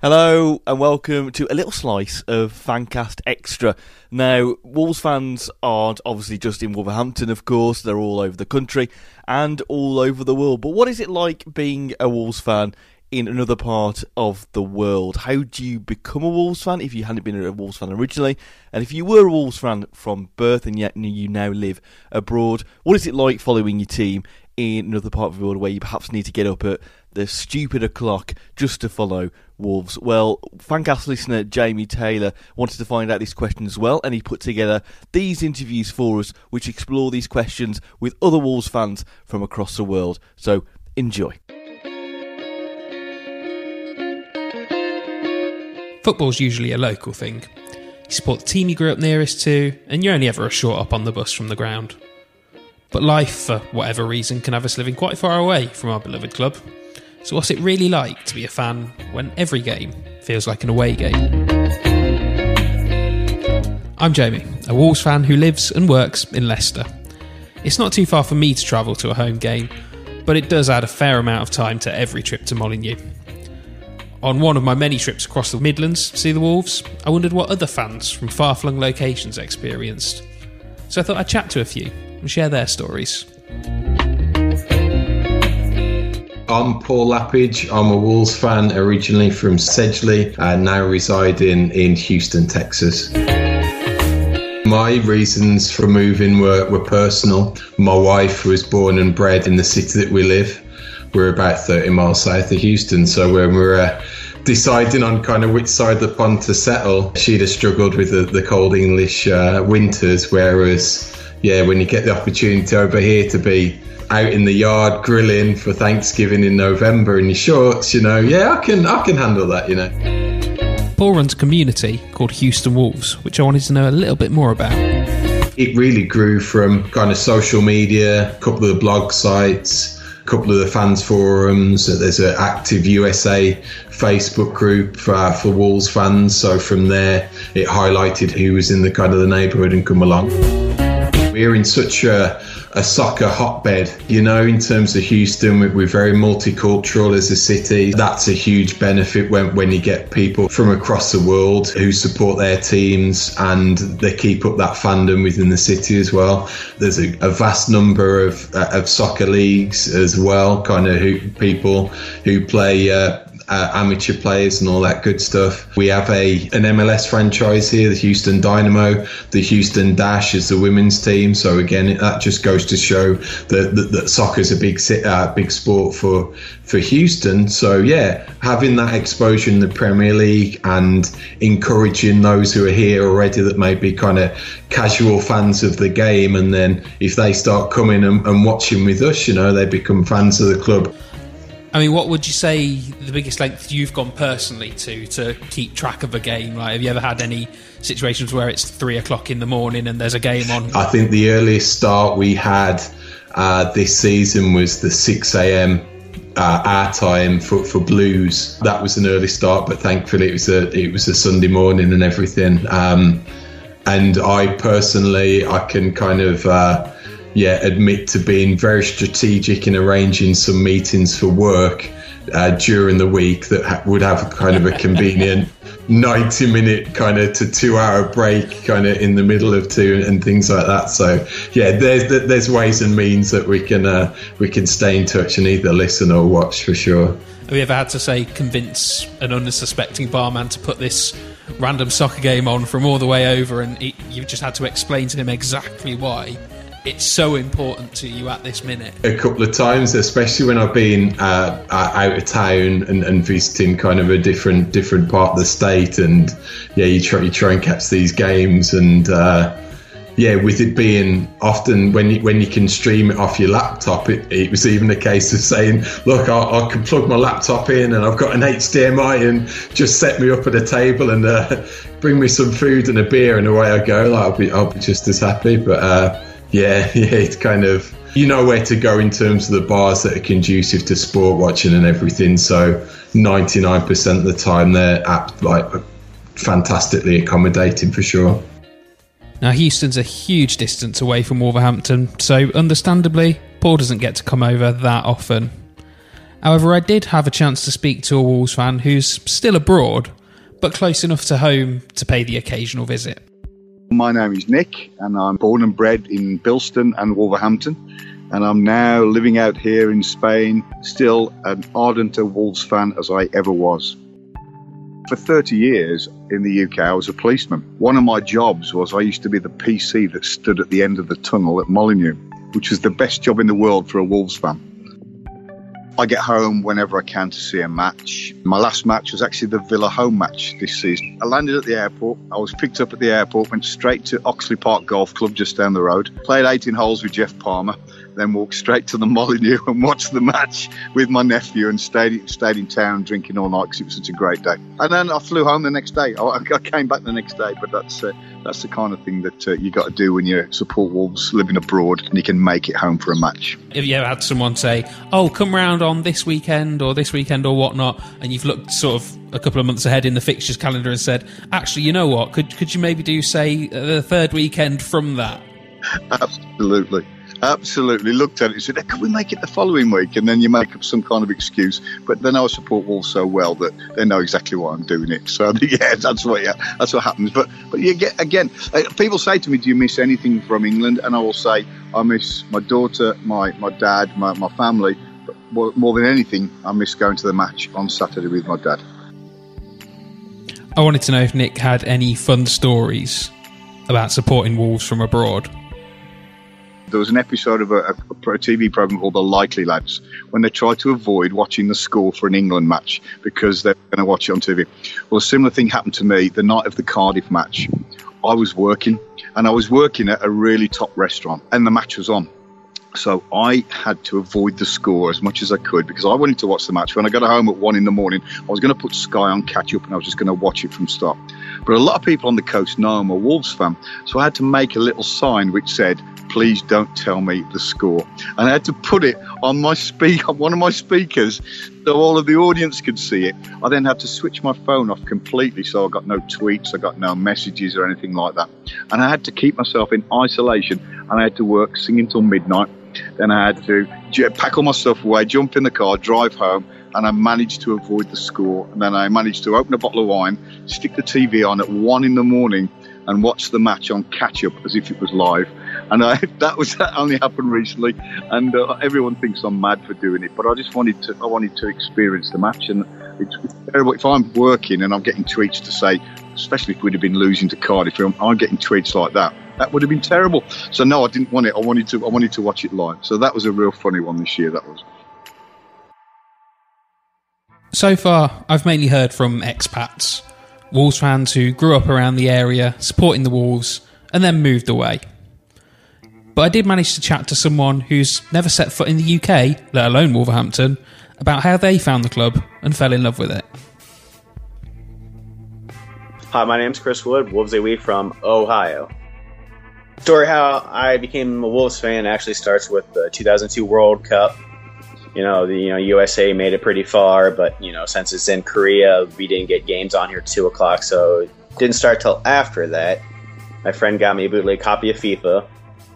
Hello and welcome to a little slice of Fancast Extra. Now, Wolves fans aren't obviously just in Wolverhampton, of course, they're all over the country and all over the world. But what is it like being a Wolves fan in another part of the world? How do you become a Wolves fan if you hadn't been a Wolves fan originally? And if you were a Wolves fan from birth and yet you now live abroad, what is it like following your team in another part of the world where you perhaps need to get up at the stupid o'clock just to follow Wolves? Well, Fancast listener Jamie Taylor wanted to find out this question as well, and he put together these interviews for us, which explore these questions with other Wolves fans from across the world. So enjoy. Football's usually a local thing. You support the team you grew up nearest to, and you're only ever a short up on the bus from the ground. But life, for whatever reason, can have us living quite far away from our beloved club. So, what's it really like to be a fan when every game feels like an away game? I'm Jamie, a Wolves fan who lives and works in Leicester. It's not too far for me to travel to a home game, but it does add a fair amount of time to every trip to Molineux. On one of my many trips across the Midlands to see the Wolves, I wondered what other fans from far flung locations experienced. So I thought I'd chat to a few and share their stories. I'm Paul Lappage. I'm a Wolves fan originally from Sedgley and now residing in Houston, Texas. My reasons for moving were, were personal. My wife was born and bred in the city that we live. We're about 30 miles south of Houston, so when we were uh, deciding on kind of which side of the pond to settle, she'd have struggled with the, the cold English uh, winters, whereas, yeah, when you get the opportunity over here to be out in the yard grilling for Thanksgiving in November in your shorts, you know, yeah, I can I can handle that, you know. Paul runs a community called Houston Wolves, which I wanted to know a little bit more about. It really grew from kind of social media, a couple of the blog sites, a couple of the fans forums. There's an active USA Facebook group for, for Wolves fans. So from there, it highlighted who was in the kind of the neighbourhood and come along. We're in such a a soccer hotbed, you know, in terms of Houston. We're very multicultural as a city. That's a huge benefit when, when you get people from across the world who support their teams and they keep up that fandom within the city as well. There's a, a vast number of, uh, of soccer leagues as well, kind of who, people who play uh, uh, amateur players and all that good stuff. We have a an MLS franchise here, the Houston Dynamo. The Houston Dash is the women's team. So again, that just goes to show that that, that soccer is a big uh, big sport for for Houston. So yeah, having that exposure in the Premier League and encouraging those who are here already that may be kind of casual fans of the game, and then if they start coming and, and watching with us, you know, they become fans of the club. I mean, what would you say the biggest length you've gone personally to to keep track of a game? Like, have you ever had any situations where it's three o'clock in the morning and there's a game on? I think the earliest start we had uh, this season was the six a.m. Uh, our time for, for blues. That was an early start, but thankfully it was a it was a Sunday morning and everything. Um, and I personally, I can kind of. Uh, yeah, admit to being very strategic in arranging some meetings for work uh, during the week that ha- would have kind of a convenient 90 minute kind of to two hour break kind of in the middle of two and things like that. So yeah there's there's ways and means that we can uh, we can stay in touch and either listen or watch for sure. Have you ever had to say convince an unsuspecting barman to put this random soccer game on from all the way over and you've just had to explain to him exactly why it's so important to you at this minute? A couple of times, especially when I've been uh, out of town and, and, visiting kind of a different different part of the state, and yeah, you try you try and catch these games, and uh, yeah, with it being often when you when you can stream it off your laptop, it, it was even a case of saying, look, I, I, can plug my laptop in, and I've got an HDMI, and just set me up at a table and uh, bring me some food and a beer, and away I go. Like, I'll be I'll be just as happy, but uh, yeah, yeah, it's kind of you know where to go in terms of the bars that are conducive to sport watching and everything. So 99% of the time they're apt, like fantastically accommodating for sure. Now Houston's a huge distance away from Wolverhampton, so understandably Paul doesn't get to come over that often. However, I did have a chance to speak to a Wolves fan who's still abroad, but close enough to home to pay the occasional visit. My name is Nick, and I'm born and bred in Bilston and Wolverhampton. And I'm now living out here in Spain, still an ardent Wolves fan as I ever was. For 30 years in the UK, I was a policeman. One of my jobs was I used to be the PC that stood at the end of the tunnel at Molineux, which was the best job in the world for a Wolves fan. I get home whenever I can to see a match. My last match was actually the Villa home match this season. I landed at the airport. I was picked up at the airport, went straight to Oxley Park Golf Club just down the road, played 18 holes with Jeff Palmer, then walked straight to the Molineux and watched the match with my nephew and stayed, stayed in town drinking all night because it was such a great day. And then I flew home the next day. I, I came back the next day, but that's uh, that's the kind of thing that uh, you got to do when you support Wolves living abroad and you can make it home for a match. Have you ever had someone say, "Oh, come round on this weekend or this weekend or whatnot," and you've looked sort of a couple of months ahead in the fixtures calendar and said, "Actually, you know what? Could could you maybe do say the third weekend from that?" Absolutely. Absolutely. Looked at it and said, could we make it the following week? And then you make up some kind of excuse. But then I support Wolves so well that they know exactly why I'm doing it. So, yeah, that's what, yeah, that's what happens. But, but you get, again, uh, people say to me, do you miss anything from England? And I will say, I miss my daughter, my, my dad, my, my family. But more than anything, I miss going to the match on Saturday with my dad. I wanted to know if Nick had any fun stories about supporting Wolves from abroad. There was an episode of a, a, a, TV program called The Likely Lads when they tried to avoid watching the score for an England match because they're going to watch it on TV. Well, a similar thing happened to me the night of the Cardiff match. I was working and I was working at a really top restaurant and the match was on. So I had to avoid the score as much as I could because I wanted to watch the match. When I got home at one in the morning, I was going to put Sky on catch up and I was just going to watch it from start. But a lot of people on the coast know I'm a Wolves fan, so I had to make a little sign which said, "Please don't tell me the score," and I had to put it on my speak on one of my speakers so all of the audience could see it. I then had to switch my phone off completely, so I got no tweets, I got no messages or anything like that, and I had to keep myself in isolation, and I had to work singing till midnight. Then I had to pack all my stuff away, jump in the car, drive home, and I managed to avoid the score. And then I managed to open a bottle of wine, stick the TV on at one in the morning, and watch the match on catch up as if it was live. And I, that was that only happened recently, and uh, everyone thinks I'm mad for doing it. But I just wanted to I wanted to experience the match, and it's, terrible if I'm working and I'm getting tweets to say, especially if we'd have been losing to Cardiff, I'm, I'm getting tweets like that. That would have been terrible. So no, I didn't want it. I wanted to I wanted to watch it live. So that was a real funny one this year. That was. So far, I've mainly heard from expats, Wolves fans who grew up around the area, supporting the Wolves, and then moved away. But I did manage to chat to someone who's never set foot in the UK, let alone Wolverhampton, about how they found the club and fell in love with it. Hi, my name's Chris Wood, Wolves Away from Ohio. Story how I became a Wolves fan actually starts with the 2002 World Cup you know, the you know USA made it pretty far, but you know since it's in Korea, we didn't get games on here two o'clock, so didn't start till after that. My friend got me a bootleg copy of FIFA,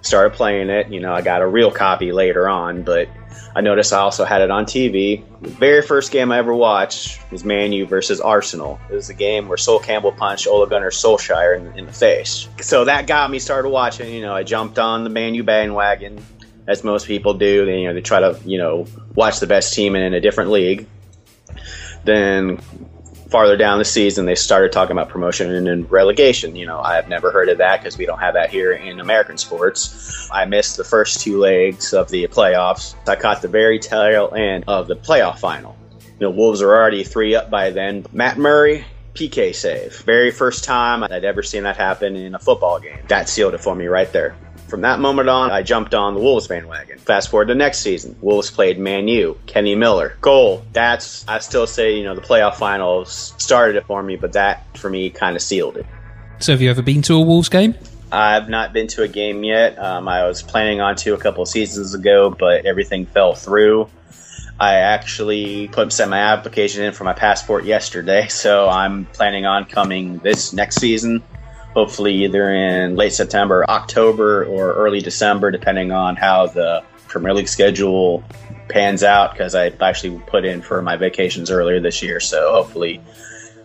started playing it. You know, I got a real copy later on, but I noticed I also had it on TV. The very first game I ever watched was Man U versus Arsenal. It was a game where Sol Campbell punched Ole Gunnar Solskjaer in, in the face. So that got me started watching. You know, I jumped on the Man U bandwagon as most people do. They, you know, they try to you know watch the best team in a different league. Then farther down the season, they started talking about promotion and relegation. You know, I have never heard of that because we don't have that here in American sports. I missed the first two legs of the playoffs. I caught the very tail end of the playoff final. You know, Wolves are already three up by then. Matt Murray, PK save. Very first time I'd ever seen that happen in a football game. That sealed it for me right there. From that moment on, I jumped on the Wolves bandwagon. Fast forward to next season, Wolves played Man U, Kenny Miller, goal. That's I still say you know the playoff finals started it for me, but that for me kind of sealed it. So, have you ever been to a Wolves game? I've not been to a game yet. Um, I was planning on to a couple seasons ago, but everything fell through. I actually put sent my application in for my passport yesterday, so I'm planning on coming this next season hopefully either in late September, October, or early December, depending on how the Premier League schedule pans out because I actually put in for my vacations earlier this year. So hopefully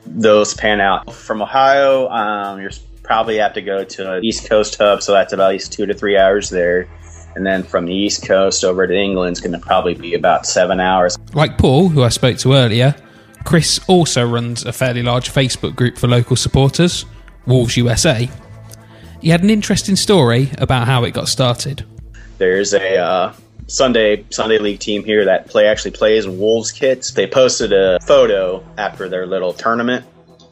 those pan out. From Ohio, um, you're probably have to go to East Coast hub, so that's about at least two to three hours there. And then from the East Coast over to England is going to probably be about seven hours. Like Paul, who I spoke to earlier, Chris also runs a fairly large Facebook group for local supporters, Wolves USA. He had an interesting story about how it got started. There's a uh, Sunday Sunday league team here that play actually plays Wolves kits. They posted a photo after their little tournament,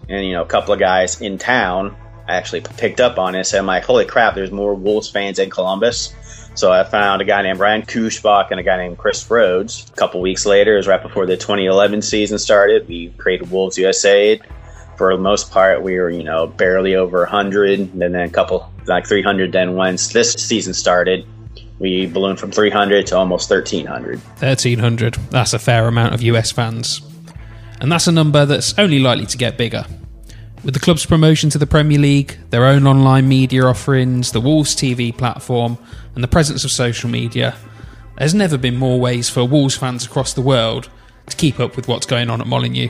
and you know a couple of guys in town actually picked up on it. Said, "I'm like, holy crap! There's more Wolves fans in Columbus." So I found a guy named Brian Kuschbach and a guy named Chris Rhodes. A couple weeks later, it was right before the 2011 season started. We created Wolves USA. For the most part, we were, you know, barely over 100, and then a couple, like 300. Then once this season started, we ballooned from 300 to almost 1,300. 1,300. That's a fair amount of US fans. And that's a number that's only likely to get bigger. With the club's promotion to the Premier League, their own online media offerings, the Wolves TV platform, and the presence of social media, there's never been more ways for Wolves fans across the world to keep up with what's going on at Molineux.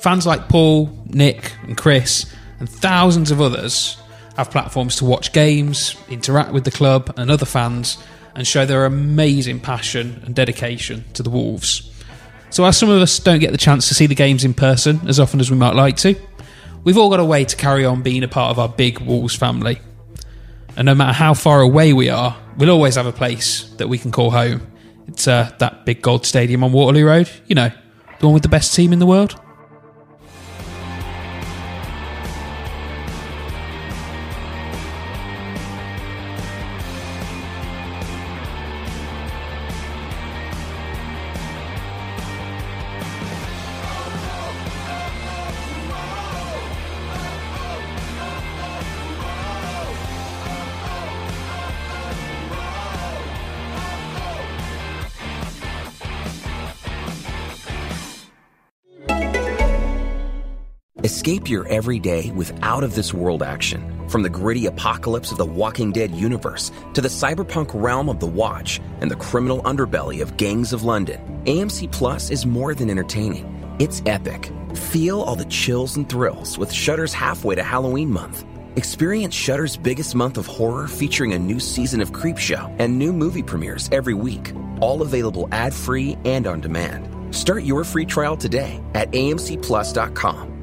Fans like Paul, Nick, and Chris, and thousands of others have platforms to watch games, interact with the club and other fans, and show their amazing passion and dedication to the Wolves. So, as some of us don't get the chance to see the games in person as often as we might like to, we've all got a way to carry on being a part of our big Wolves family. And no matter how far away we are, we'll always have a place that we can call home. It's uh, that big gold stadium on Waterloo Road, you know, the one with the best team in the world. Escape your everyday with out of this world action. From the gritty apocalypse of the Walking Dead universe to the cyberpunk realm of The Watch and the criminal underbelly of Gangs of London, AMC Plus is more than entertaining. It's epic. Feel all the chills and thrills with Shudder's halfway to Halloween month. Experience Shudder's biggest month of horror featuring a new season of Creepshow and new movie premieres every week, all available ad-free and on demand. Start your free trial today at amcplus.com